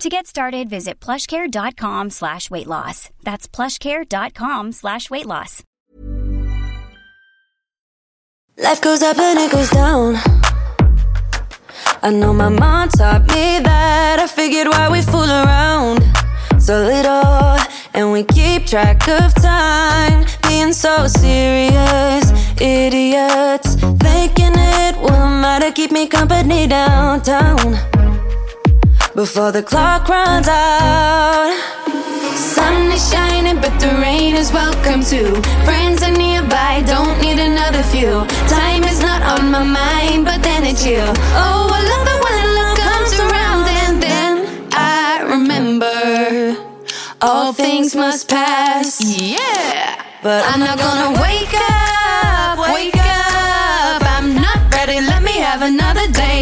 To get started, visit plushcare.com slash weight loss. That's plushcare.com slash weight loss. Life goes up and it goes down. I know my mom taught me that. I figured why we fool around so little, and we keep track of time. Being so serious, idiots. Thinking it will matter, keep me company downtown. Before the clock runs out. Sun is shining, but the rain is welcome too. Friends are nearby, don't need another few. Time is not on my mind, but then it's you. Oh, I love it when love comes around, and then I remember all things must pass. Yeah, But I'm not gonna wake up, wake up. I'm not ready, let me have another day.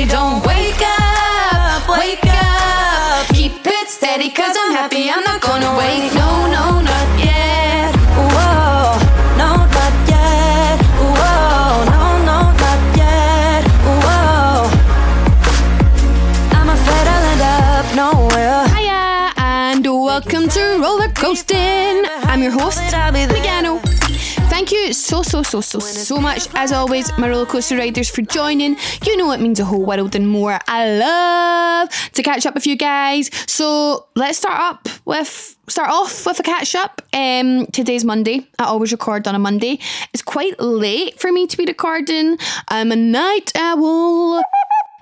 It steady, cause I'm happy. I'm not gonna wait, no, no, not yet. whoa, no, not yet. Whoa, no, no, not yet. Whoa, I'm afraid I'll end up nowhere. Hiya, and welcome to Roller Coasting. I'm your host, Megano. So, so, so, so, so much, as always, my roller coaster riders, for joining. You know it means a whole world and more. I love to catch up with you guys. So let's start up with start off with a catch up. Um, today's Monday. I always record on a Monday. It's quite late for me to be recording. I'm a night owl.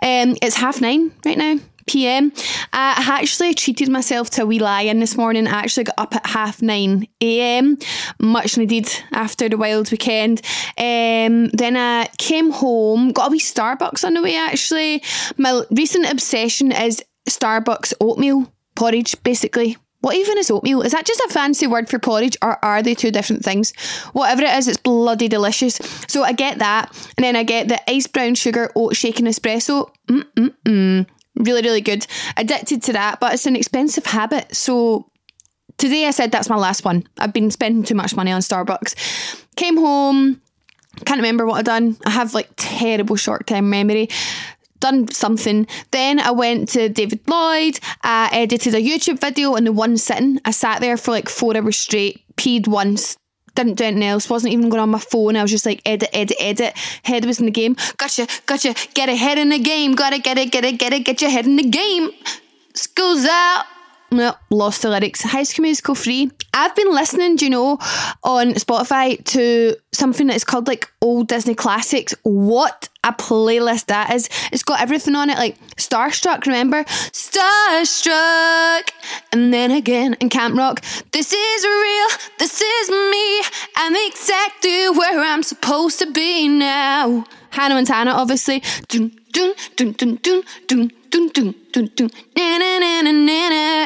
Um, it's half nine right now. PM. I actually treated myself to a wee lie-in this morning. I actually got up at half nine AM, much needed after the wild weekend. Um, then I came home, got a wee Starbucks on the way. Actually, my recent obsession is Starbucks oatmeal porridge, basically. What even is oatmeal? Is that just a fancy word for porridge or are they two different things? Whatever it is, it's bloody delicious. So I get that. And then I get the ice brown sugar oat shaken espresso. Mm-mm-mm. Really, really good. Addicted to that, but it's an expensive habit. So today I said that's my last one. I've been spending too much money on Starbucks. Came home, can't remember what I've done. I have like terrible short term memory. Done something. Then I went to David Lloyd. I edited a YouTube video in the one sitting. I sat there for like four hours straight, peed once, didn't do anything else, wasn't even going on my phone. I was just like, edit, edit, edit. Head was in the game. Gotcha, gotcha. Get a head in the game. Gotta get it, get it, get it, get your head in the game. School's out. No, lost the lyrics. High School Musical free. I've been listening, do you know, on Spotify to something that is called like old Disney classics. What a playlist that is. It's got everything on it, like Starstruck, remember? Starstruck! And then again in Camp Rock. This is real, this is me. I'm exactly where I'm supposed to be now. Hannah Montana, obviously. Dun, dun, dun, dun, dun, dun,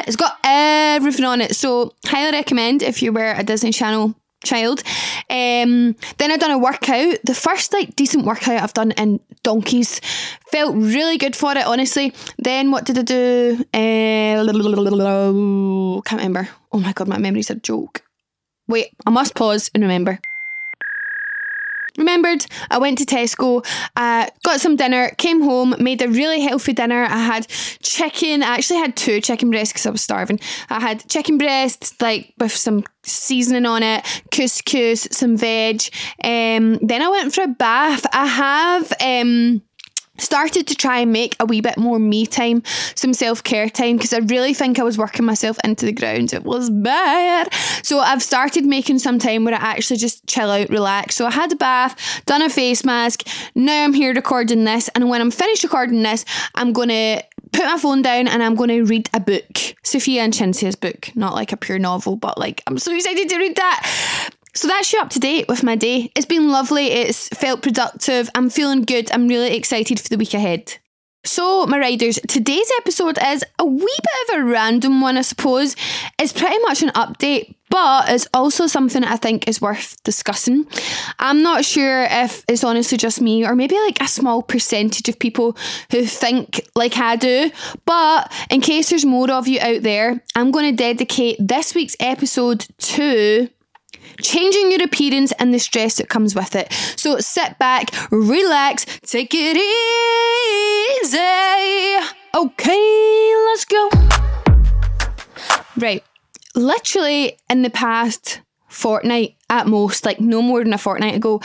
It's got everything on it. So, highly recommend if you were a Disney Channel child. Um, then I done a workout. The first like decent workout I've done in donkeys. Felt really good for it, honestly. Then what did I do? Uh, can't remember. Oh my god, my memory's a joke. wait, I must pause and remember. Remembered, I went to Tesco, uh, got some dinner, came home, made a really healthy dinner. I had chicken. I actually had two chicken breasts because I was starving. I had chicken breasts, like with some seasoning on it, couscous, some veg. Um, then I went for a bath. I have. Um, started to try and make a wee bit more me time, some self care time, because I really think I was working myself into the ground. It was bad. So I've started making some time where I actually just chill out, relax. So I had a bath, done a face mask. Now I'm here recording this. And when I'm finished recording this, I'm going to put my phone down and I'm going to read a book. Sophia and Cinzia's book. Not like a pure novel, but like I'm so excited to read that. So that's you up to date with my day. It's been lovely, it's felt productive, I'm feeling good, I'm really excited for the week ahead. So, my riders, today's episode is a wee bit of a random one, I suppose. It's pretty much an update, but it's also something I think is worth discussing. I'm not sure if it's honestly just me or maybe like a small percentage of people who think like I do, but in case there's more of you out there, I'm going to dedicate this week's episode to changing your appearance and the stress that comes with it. So sit back, relax, take it easy. Okay, let's go. Right, literally in the past fortnight at most, like no more than a fortnight ago,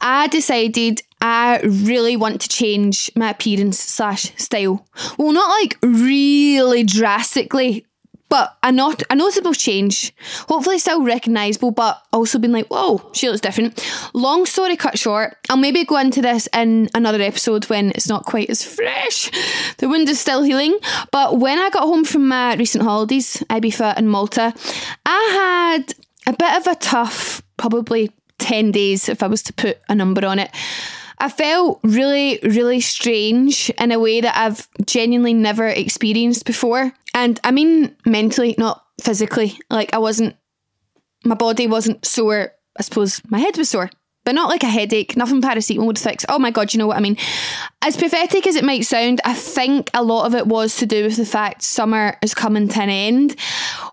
I decided I really want to change my appearance slash style. Well, not like really drastically, but a not a noticeable change. Hopefully still recognisable, but also been like, whoa, she looks different. Long story cut short, I'll maybe go into this in another episode when it's not quite as fresh. The wound is still healing. But when I got home from my recent holidays, Ibiza and Malta, I had a bit of a tough, probably 10 days if I was to put a number on it. I felt really, really strange in a way that I've genuinely never experienced before. And I mean mentally, not physically. Like I wasn't, my body wasn't sore. I suppose my head was sore, but not like a headache. Nothing paracetamol would fix. Oh my God, you know what I mean? As pathetic as it might sound, I think a lot of it was to do with the fact summer is coming to an end.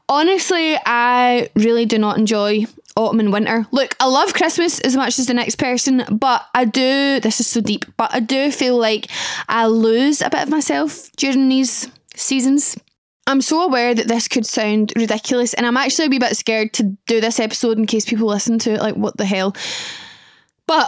Honestly, I really do not enjoy autumn and winter. Look, I love Christmas as much as the next person, but I do, this is so deep, but I do feel like I lose a bit of myself during these seasons. I'm so aware that this could sound ridiculous, and I'm actually a wee bit scared to do this episode in case people listen to it, like, what the hell. But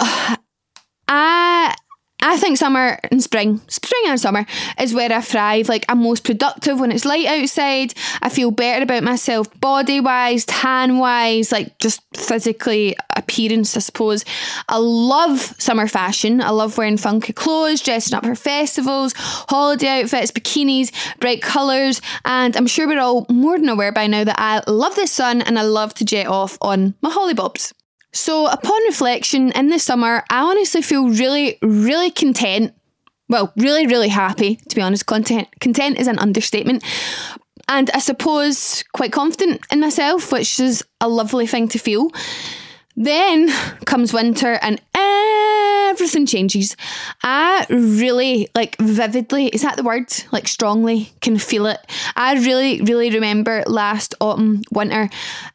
I I think summer and spring, spring and summer is where I thrive. Like I'm most productive when it's light outside. I feel better about myself body wise, tan wise, like just physically appearance, I suppose. I love summer fashion. I love wearing funky clothes, dressing up for festivals, holiday outfits, bikinis, bright colours, and I'm sure we're all more than aware by now that I love the sun and I love to jet off on my hollybobs. So, upon reflection, in the summer, I honestly feel really, really content. Well, really, really happy, to be honest. Content, content is an understatement. And I suppose quite confident in myself, which is a lovely thing to feel. Then comes winter and everything changes. I really, like, vividly, is that the word? Like, strongly can feel it. I really, really remember last autumn, winter.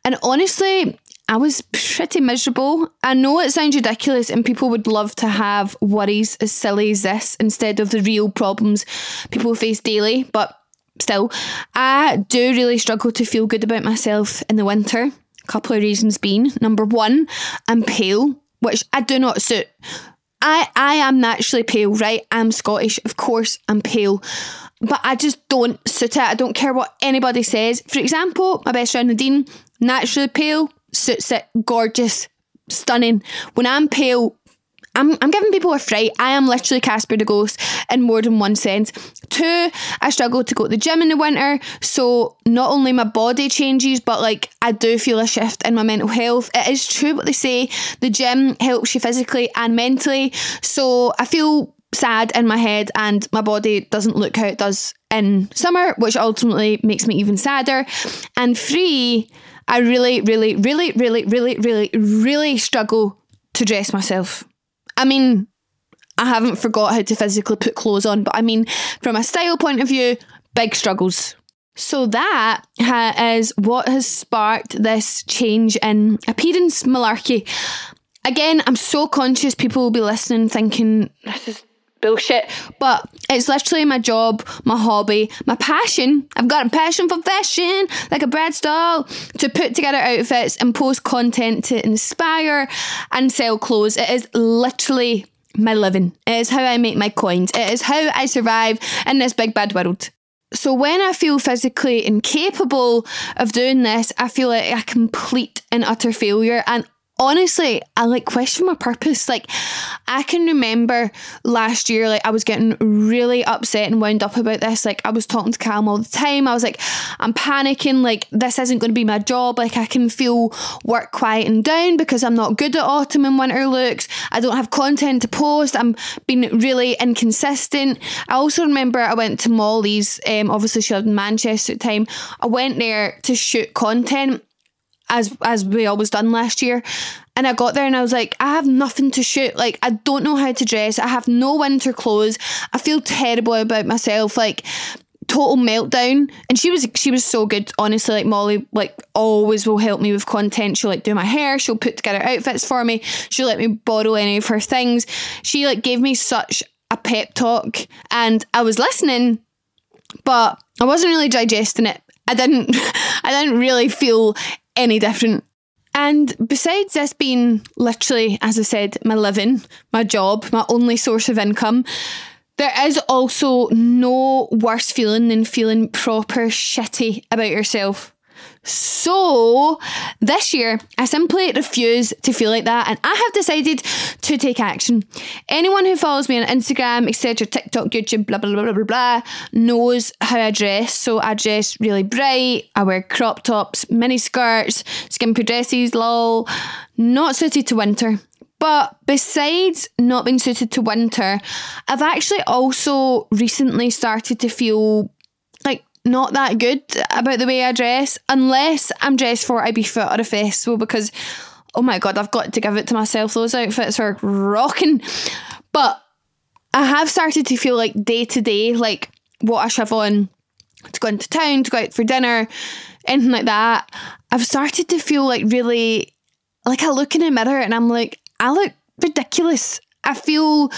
And honestly, I was pretty miserable. I know it sounds ridiculous, and people would love to have worries as silly as this instead of the real problems people face daily, but still, I do really struggle to feel good about myself in the winter. A couple of reasons being number one, I'm pale, which I do not suit. I, I am naturally pale, right? I'm Scottish, of course, I'm pale but I just don't suit it. I don't care what anybody says. For example, my best friend Nadine, naturally pale, suits it, gorgeous, stunning. When I'm pale, I'm, I'm giving people a fright. I am literally Casper the Ghost in more than one sense. Two, I struggle to go to the gym in the winter. So not only my body changes, but like I do feel a shift in my mental health. It is true what they say. The gym helps you physically and mentally. So I feel sad in my head and my body doesn't look how it does in summer, which ultimately makes me even sadder. And three, I really, really, really, really, really, really, really struggle to dress myself. I mean, I haven't forgot how to physically put clothes on, but I mean, from a style point of view, big struggles. So that is what has sparked this change in appearance malarkey. Again, I'm so conscious people will be listening thinking this is bullshit, but it's literally my job, my hobby, my passion. I've got a passion for fashion, like a Brad style, to put together outfits and post content to inspire and sell clothes. It is literally my living. It is how I make my coins. It is how I survive in this big bad world. So when I feel physically incapable of doing this, I feel like a complete and utter failure. And honestly, I like question my purpose. Like, I can remember last year, like, I was getting really upset and wound up about this. Like, I was talking to Calm all the time. I was like, I'm panicking. Like, this isn't going to be my job. Like, I can feel work quieting down because I'm not good at autumn and winter looks. I don't have content to post. I'm being really inconsistent. I also remember I went to Molly's. Um, obviously, she lived in Manchester at the time. I went there to shoot content as as we always done last year. And I got there and I was like, I have nothing to shoot. Like, I don't know how to dress. I have no winter clothes. I feel terrible about myself. Like, total meltdown. And she was she was so good, honestly. Like Molly, like always will help me with content. She'll like do my hair. She'll put together outfits for me. She'll let me borrow any of her things. She like gave me such a pep talk, and I was listening, but I wasn't really digesting it. I didn't I didn't really feel any different. And besides this being literally, as I said, my living, my job, my only source of income, there is also no worse feeling than feeling proper shitty about yourself. So this year, I simply refuse to feel like that, and I have decided to take action. Anyone who follows me on Instagram, etc., TikTok, YouTube, blah blah blah blah blah, blah, knows how I dress. So I dress really bright. I wear crop tops, mini skirts, skimpy dresses. Lol, not suited to winter. But besides not being suited to winter, I've actually also recently started to feel not that good about the way I dress unless I'm dressed for I'd Ibiza or a festival because oh my god, I've got to give it to myself. Those outfits are rocking. But I have started to feel like day to day, like what I shove on to go into town, to go out for dinner, anything like that. I've started to feel like really like I look in a mirror and I'm like, I look ridiculous. I feel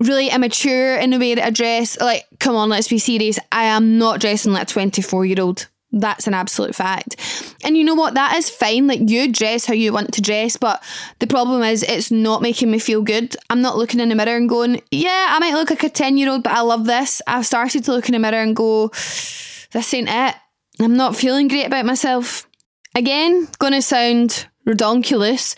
really immature in the way that I dress. Like, come on, let's be serious. I am not dressing like a 24 year old. That's an absolute fact. And you know what? That is fine. Like, you dress how you want to dress, but the problem is it's not making me feel good. I'm not looking in the mirror and going, yeah, I might look like a 10 year old, but I love this. I've started to look in the mirror and go, this ain't it. I'm not feeling great about myself. Again, gonna sound redonkulous,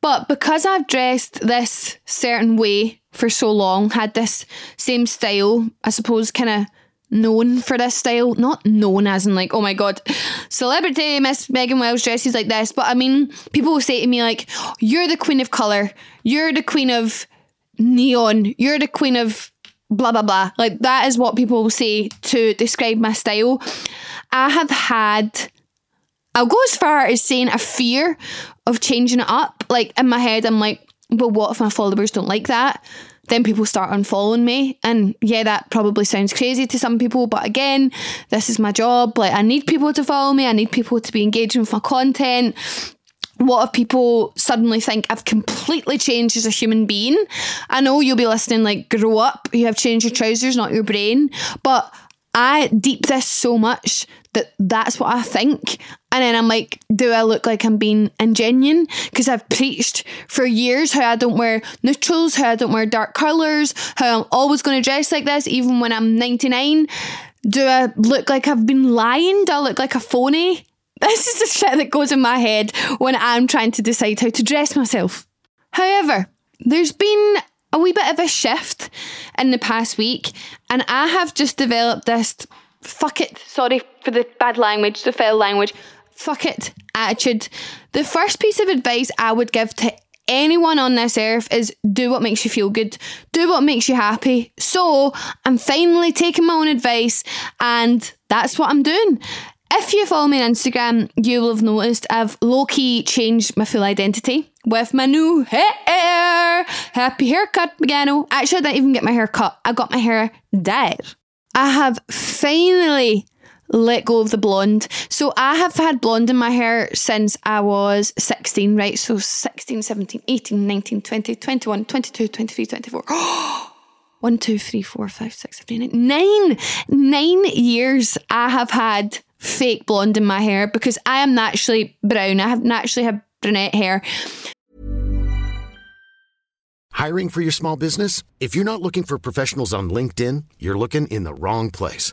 but because I've dressed this certain way for so long, had this same style, I suppose, kind of known for this style. Not known as in like, oh my god, celebrity Miss Megan Wells dresses like this, but I mean, people will say to me like, you're the queen of colour, you're the queen of neon, you're the queen of blah blah blah. Like that is what people will say to describe my style. I have had I'll go as far as saying a fear of changing it up. Like in my head, I'm like, but what if my followers don't like that? Then people start unfollowing me. And yeah, that probably sounds crazy to some people, but again, this is my job. Like, I need people to follow me, I need people to be engaging with my content. What if people suddenly think I've completely changed as a human being? I know you'll be listening, like, grow up, you have changed your trousers, not your brain. But I deep this so much that that's what I think. And then I'm like, do I look like I'm being ingenuine? Because I've preached for years how I don't wear neutrals, how I don't wear dark colours, how I'm always going to dress like this, even when I'm 99. Do I look like I've been lying? Do I look like a phony? This is the shit that goes in my head when I'm trying to decide how to dress myself. However, there's been a wee bit of a shift in the past week, and I have just developed this fuck it, sorry for the bad language, the foul language, fuck it attitude. The first piece of advice I would give to anyone on this earth is do what makes you feel good, do what makes you happy. So I'm finally taking my own advice, and that's what I'm doing. If you follow me on Instagram, you will have noticed I've low key changed my full identity with my new hair. Happy haircut, Megano. Actually, I didn't even get my hair cut. I got my hair dyed. I have finally let go of the blonde. So I have had blonde in my hair since I was 16, right? So 16, 17, 18, 19, 20, 21, 22, 23, 24. 1, 2, 3, 4, 5, 6, 7, 8, 9. Nine years I have had fake blonde in my hair because I am naturally brown. I have naturally have brunette hair. Hiring for your small business? If you're not looking for professionals on LinkedIn, you're looking in the wrong place.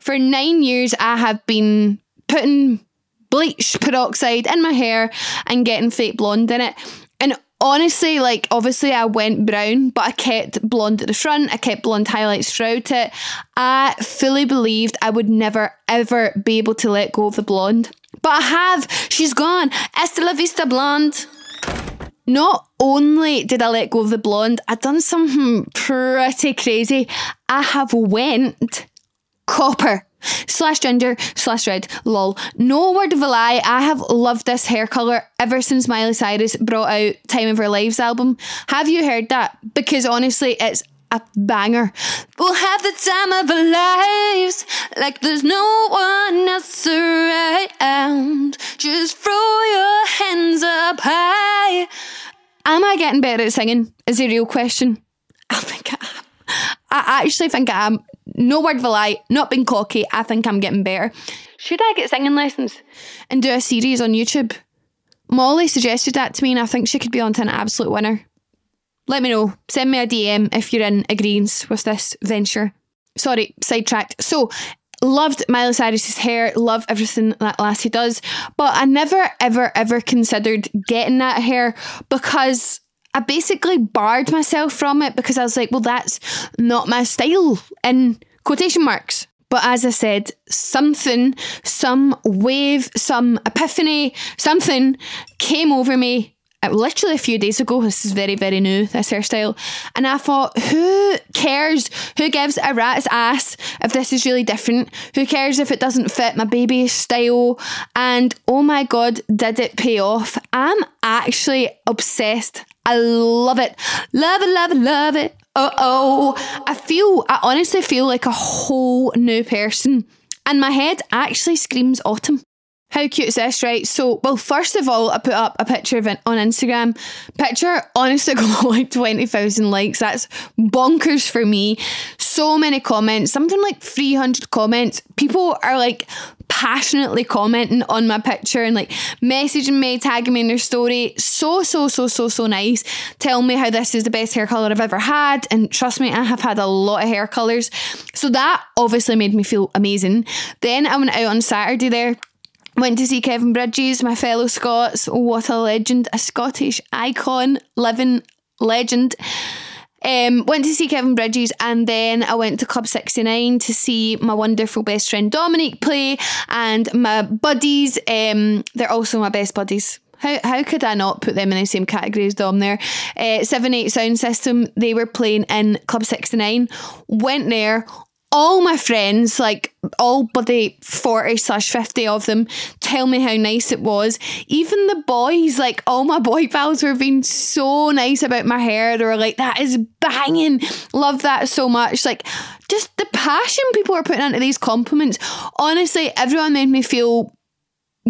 For nine years, I have been putting bleach peroxide in my hair and getting fake blonde in it. And honestly, like obviously I went brown, but I kept blonde at the front, I kept blonde highlights throughout it. I fully believed I would never ever be able to let go of the blonde. But I have. She's gone. Hasta la vista blonde. Not only did I let go of the blonde, I done something pretty crazy. I have went copper slash ginger slash red. Lol. No word of a lie. I have loved this hair colour ever since miley cyrus brought out time of her lives album. Have you heard that? Because honestly it's a banger. We'll have the time of our lives like there's no one else around. Just throw your hands up high. Am i getting better at singing? Is a real question. I think i am I actually think I am. No word of a lie, not being cocky. I think I'm getting better. Should I get singing lessons and do a series on YouTube? Molly suggested that to me, and I think she could be on to an absolute winner. Let me know. Send me a DM if you're in agreement with this venture. Sorry, sidetracked. So, loved Miley Cyrus's hair, love everything that lassie does, but I never, ever, ever considered getting that hair because I basically barred myself from it because I was like, well, that's not my style in quotation marks. But as I said, something, some wave, some epiphany, something came over me uh, literally a few days ago. This is very, very new, this hairstyle. And I thought, who cares? Who gives a rat's ass if this is really different? Who cares if it doesn't fit my baby style? And oh my God, did it pay off? I'm actually obsessed. I love it. Love it, love it, love it. Uh oh. I feel, I honestly feel like a whole new person. And my head actually screams autumn. How cute is this, right? So, well, first of all, I put up a picture of it on Instagram. Picture honestly got like 20,000 likes. That's bonkers for me. So many comments, something like 300 comments. People are like passionately commenting on my picture and like messaging me, tagging me in their story. So, so, so, so, so nice. Tell me how this is the best hair colour I've ever had. And trust me, I have had a lot of hair colours. So that obviously made me feel amazing. Then I went out on Saturday there Went to see Kevin Bridges, my fellow Scots. What a legend, a Scottish icon, living legend. Um, went to see Kevin Bridges and then I went to Club 69 to see my wonderful best friend Dominic play and my buddies. Um, they're also my best buddies. How, how could I not put them in the same category as Dom there? Uh, 7 8 Sound System, they were playing in Club 69. Went there, all my friends, like all buddy 40 slash 50 of them, tell me how nice it was. Even the boys, like all my boy pals were being so nice about my hair. They were like, that is banging. Love that so much. Like, just the passion people are putting into these compliments. Honestly, everyone made me feel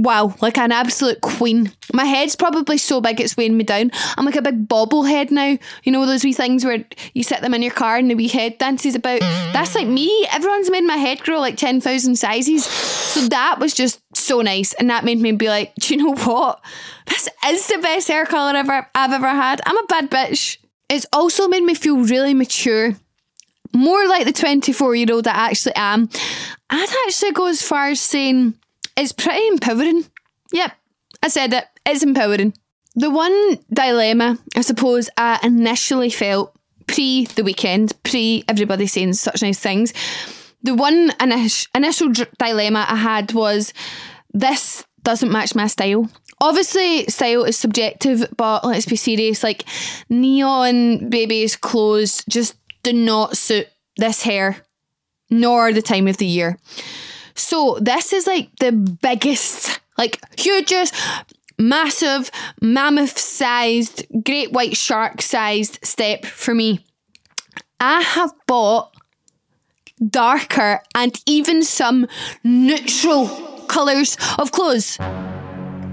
wow, like an absolute queen. My head's probably so big it's weighing me down. I'm like a big bobblehead now. You know those wee things where you set them in your car and the wee head dances about. That's like me. Everyone's made my head grow like ten thousand sizes. So that was just so nice, and that made me be like, do you know what? This is the best hair color ever I've ever had. I'm a bad bitch. It's also made me feel really mature. More like the 24 year old I actually am. I'd actually go as far as saying it's pretty empowering. Yep, I said it. It's empowering. The one dilemma I suppose I initially felt pre the weekend, pre everybody saying such nice things, the one initial, initial dilemma I had was this doesn't match my style. Obviously, style is subjective, but let's be serious. Like, neon baby's clothes just do not suit this hair, nor the time of the year. So this is like the biggest, like hugest, massive, mammoth sized, great white shark sized step for me. I have bought darker and even some neutral colours of clothes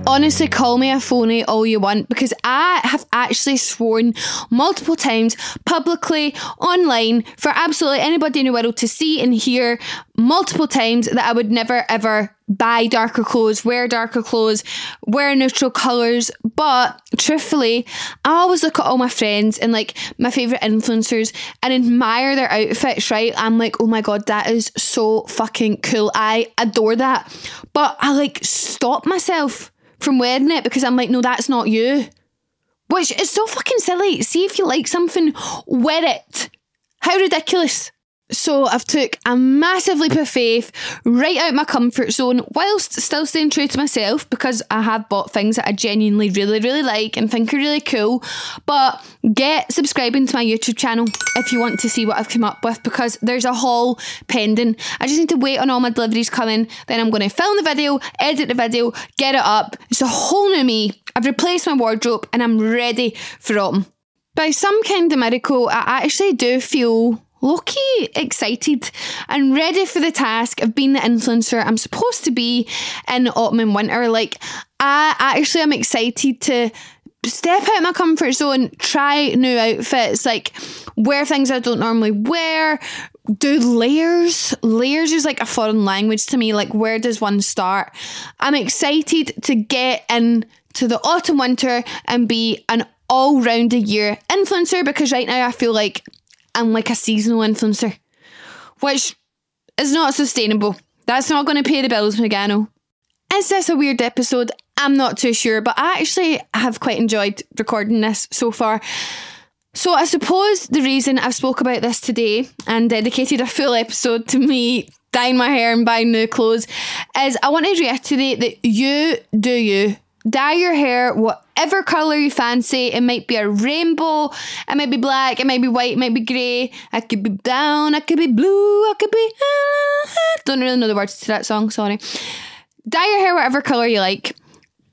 honestly call me a phony all you want because I have actually sworn multiple times publicly online for absolutely anybody in the world to see and hear multiple times that I would never ever buy darker clothes, wear darker clothes, wear neutral colours. But truthfully, I always look at all my friends and like my favourite influencers and admire their outfits, right? I'm like, oh my god, that is so fucking cool. I adore that. But I like stop myself from wearing it because I'm like, no, that's not you. Which is so fucking silly. See if you like something, wear it. How ridiculous. So I've took a massive leap of faith right out my comfort zone whilst still staying true to myself because I have bought things that I genuinely really, really like and think are really cool. But get subscribing to my YouTube channel if you want to see what I've come up with because there's a haul pending. I just need to wait on all my deliveries coming. Then I'm going to film the video, edit the video, get it up. It's a whole new me. I've replaced my wardrobe and I'm ready for autumn. By some kind of miracle, I actually do feel Loki excited and ready for the task of being the influencer I'm supposed to be in autumn and winter. Like, I actually am excited to step out of my comfort zone, try new outfits, like wear things I don't normally wear, do layers. Layers is like a foreign language to me. Like, where does one start? I'm excited to get into the autumn winter and be an all round a year influencer because right now I feel like I'm like a seasonal influencer, which is not sustainable. That's not going to pay the bills, Megano. Is this a weird episode? I'm not too sure, but I actually have quite enjoyed recording this so far. So I suppose the reason I've spoke about this today and dedicated a full episode to me dyeing my hair and buying new clothes is I want to reiterate that you do you dye your hair whatever colour you fancy. It might be a rainbow, it might be black, it might be white, it might be grey, it could be brown, it could be blue, I could be. don't really know the words to that song, sorry. Dye your hair whatever colour you like.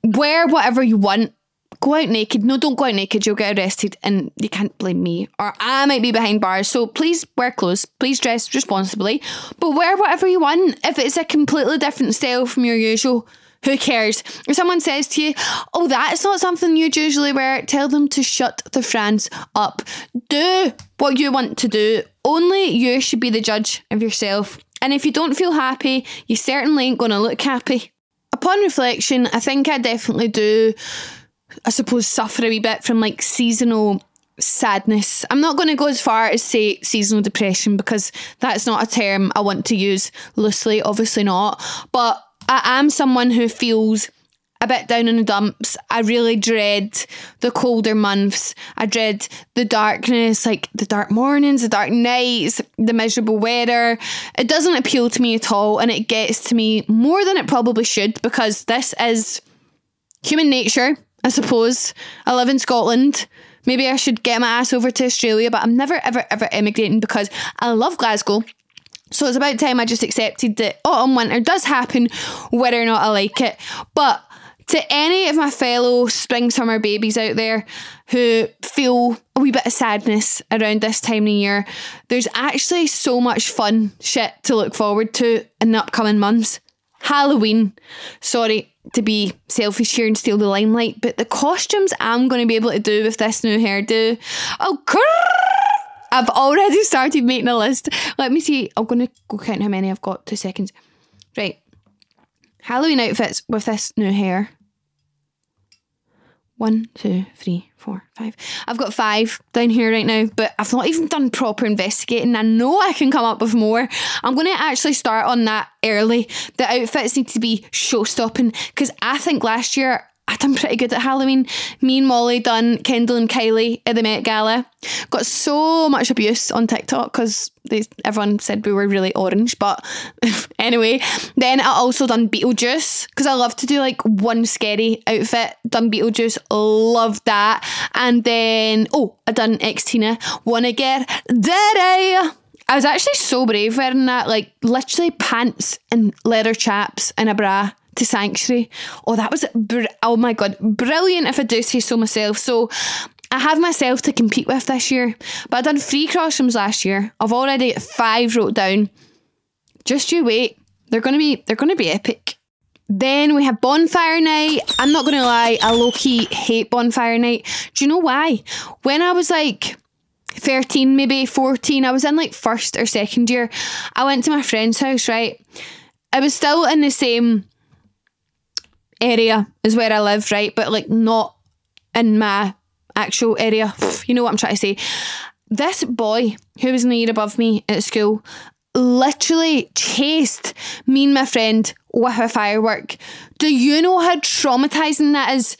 Wear whatever you want. Go out naked. No, don't go out naked. You'll get arrested and you can't blame me. Or I might be behind bars. So please wear clothes. Please dress responsibly. But wear whatever you want. If it's a completely different style from your usual, who cares? If someone says to you, oh, that's not something you'd usually wear, tell them to shut the France up. Do what you want to do. Only you should be the judge of yourself. And if you don't feel happy, you certainly ain't going to look happy. Upon reflection, I think I definitely do, I suppose, suffer a wee bit from like seasonal sadness. I'm not going to go as far as say seasonal depression because that's not a term I want to use loosely, obviously not. But I am someone who feels a bit down in the dumps. I really dread the colder months. I dread the darkness, like the dark mornings, the dark nights, the miserable weather. It doesn't appeal to me at all, and it gets to me more than it probably should because this is human nature, I suppose. I live in Scotland. Maybe I should get my ass over to Australia, but I'm never, ever, ever emigrating because I love Glasgow. So it's about time I just accepted that autumn winter does happen whether or not I like it. But to any of my fellow spring summer babies out there who feel a wee bit of sadness around this time of year, there's actually so much fun shit to look forward to in the upcoming months. Halloween. Sorry, to be selfish here and steal the limelight, but the costumes I'm going to be able to do with this new hairdo. Oh, I've already started making a list. Let me see. I'm going to go count how many I've got. Two seconds. Right. Halloween outfits with this new hair. One, two, three, four, five. I've got five down here right now, but I've not even done proper investigating. I know I can come up with more. I'm going to actually start on that early. The outfits need to be show stopping because I think last year I done pretty good at Halloween. Me and Molly done Kendall and Kylie at the Met Gala. Got so much abuse on TikTok because everyone said we were really orange. But anyway, then I also done Beetlejuice because I love to do like one scary outfit. Done Beetlejuice, loved that. And then oh, I done Tina. Wanna get daddy. I was actually so brave wearing that, like literally pants and leather chaps and a bra to Sanctuary. Oh, that was, br- oh my God, brilliant if I do say so myself. So I have myself to compete with this year, but I've done three costumes last year. I've already five wrote down. Just you wait. They're gonna be they're gonna be epic. Then we have bonfire night. I'm not gonna lie, I low key hate bonfire night. Do you know why? When I was like 13, maybe 14, I was in like first or second year. I went to my friend's house, right? I was still in the same area is where I live, right? But like not in my actual area. You know what I'm trying to say? This boy who was in the year above me at school literally chased me and my friend with a firework. Do you know how traumatizing that is?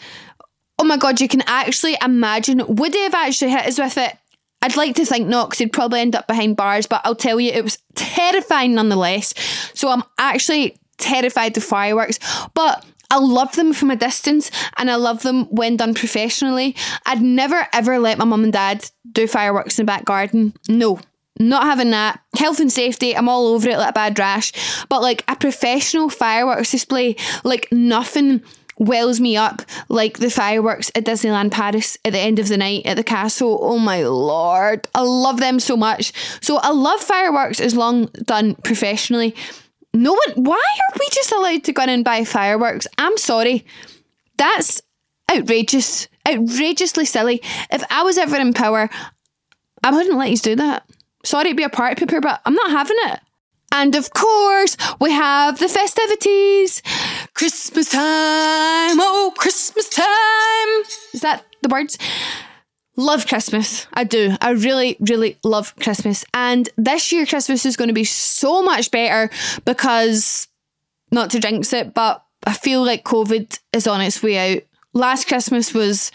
Oh my god, you can actually imagine. Would he have actually hit us with it? I'd like to think not, because he'd probably end up behind bars, but I'll tell you, it was terrifying nonetheless. So I'm actually terrified of fireworks. But I love them from a distance and I love them when done professionally. I'd never ever let my mum and dad do fireworks in the back garden. No, not having that. Health and safety, I'm all over it like a bad rash. But like a professional fireworks display, like nothing wells me up like the fireworks at Disneyland Paris at the end of the night at the castle. Oh my lord. I love them so much. So I love fireworks as long done professionally. No one. Why are we just allowed to go in and buy fireworks? I'm sorry. That's outrageous. Outrageously silly. If I was ever in power, I wouldn't let you do that. Sorry to be a party pooper, but I'm not having it. And of course, we have the festivities. Christmas time, oh, Christmas time. Is that the words? Love Christmas. I do. I really, really love Christmas. And this year, Christmas is going to be so much better because, not to jinx it, but I feel like COVID is on its way out. Last Christmas was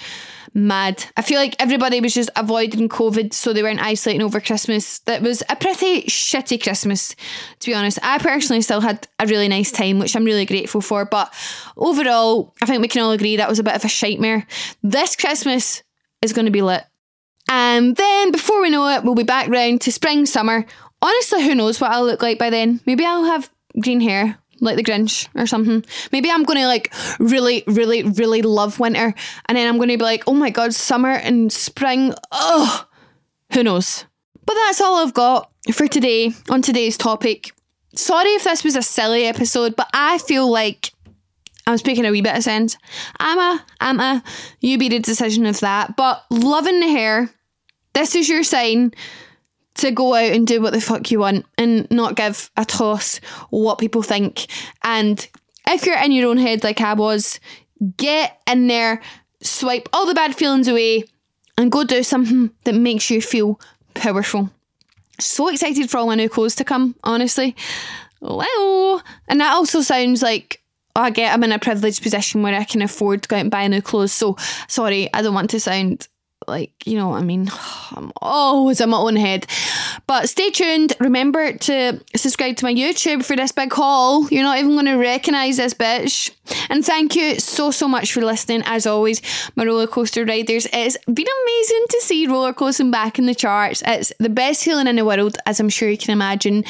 mad. I feel like everybody was just avoiding COVID so they weren't isolating over Christmas. That was a pretty shitty Christmas, to be honest. I personally still had a really nice time, which I'm really grateful for. But overall, I think we can all agree that was a bit of a shitmare. This Christmas is going to be lit. And then before we know it, we'll be back round to spring, summer. Honestly, who knows what I'll look like by then? Maybe I'll have green hair like the Grinch or something. Maybe I'm going to like really, really, really love winter. And then I'm going to be like, oh my God, summer and spring. Oh, who knows? But that's all I've got for today on today's topic. Sorry if this was a silly episode, but I feel like I'm speaking a wee bit of sense. Emma, Emma, you be the decision of that. But loving the hair, this is your sign to go out and do what the fuck you want and not give a toss what people think. And if you're in your own head like I was, get in there, swipe all the bad feelings away, and go do something that makes you feel powerful. So excited for all my new clothes to come, honestly. Wow. And that also sounds like I get I'm in a privileged position where I can afford to go out and buy new clothes. So sorry, I don't want to sound like you know what I mean. I'm always in my own head. But stay tuned. Remember to subscribe to my YouTube for this big haul. You're not even going to recognise this bitch. And thank you so so much for listening. As always, my roller coaster riders. It's been amazing to see roller coasting back in the charts. It's the best feeling in the world, as I'm sure you can imagine.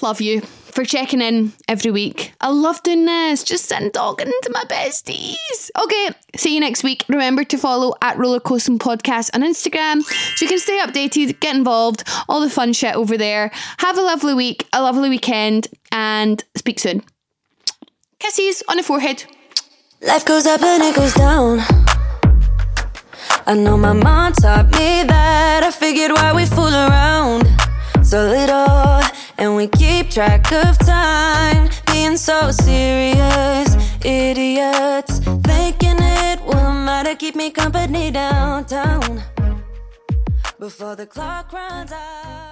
Love you for checking in every week. I love doing this, just sitting talking to my besties. Okay, see you next week. Remember to follow at Rollercoasting Podcast on Instagram so you can stay updated, get involved, all the fun shit over there. Have a lovely week, a lovely weekend, and speak soon. Kisses on the forehead. Life goes up and it goes down. I know my mom taught me that. I figured why we fool around we keep track of time. Being so serious, idiots. Thinking it will matter, keep me company downtown. Before the clock runs out.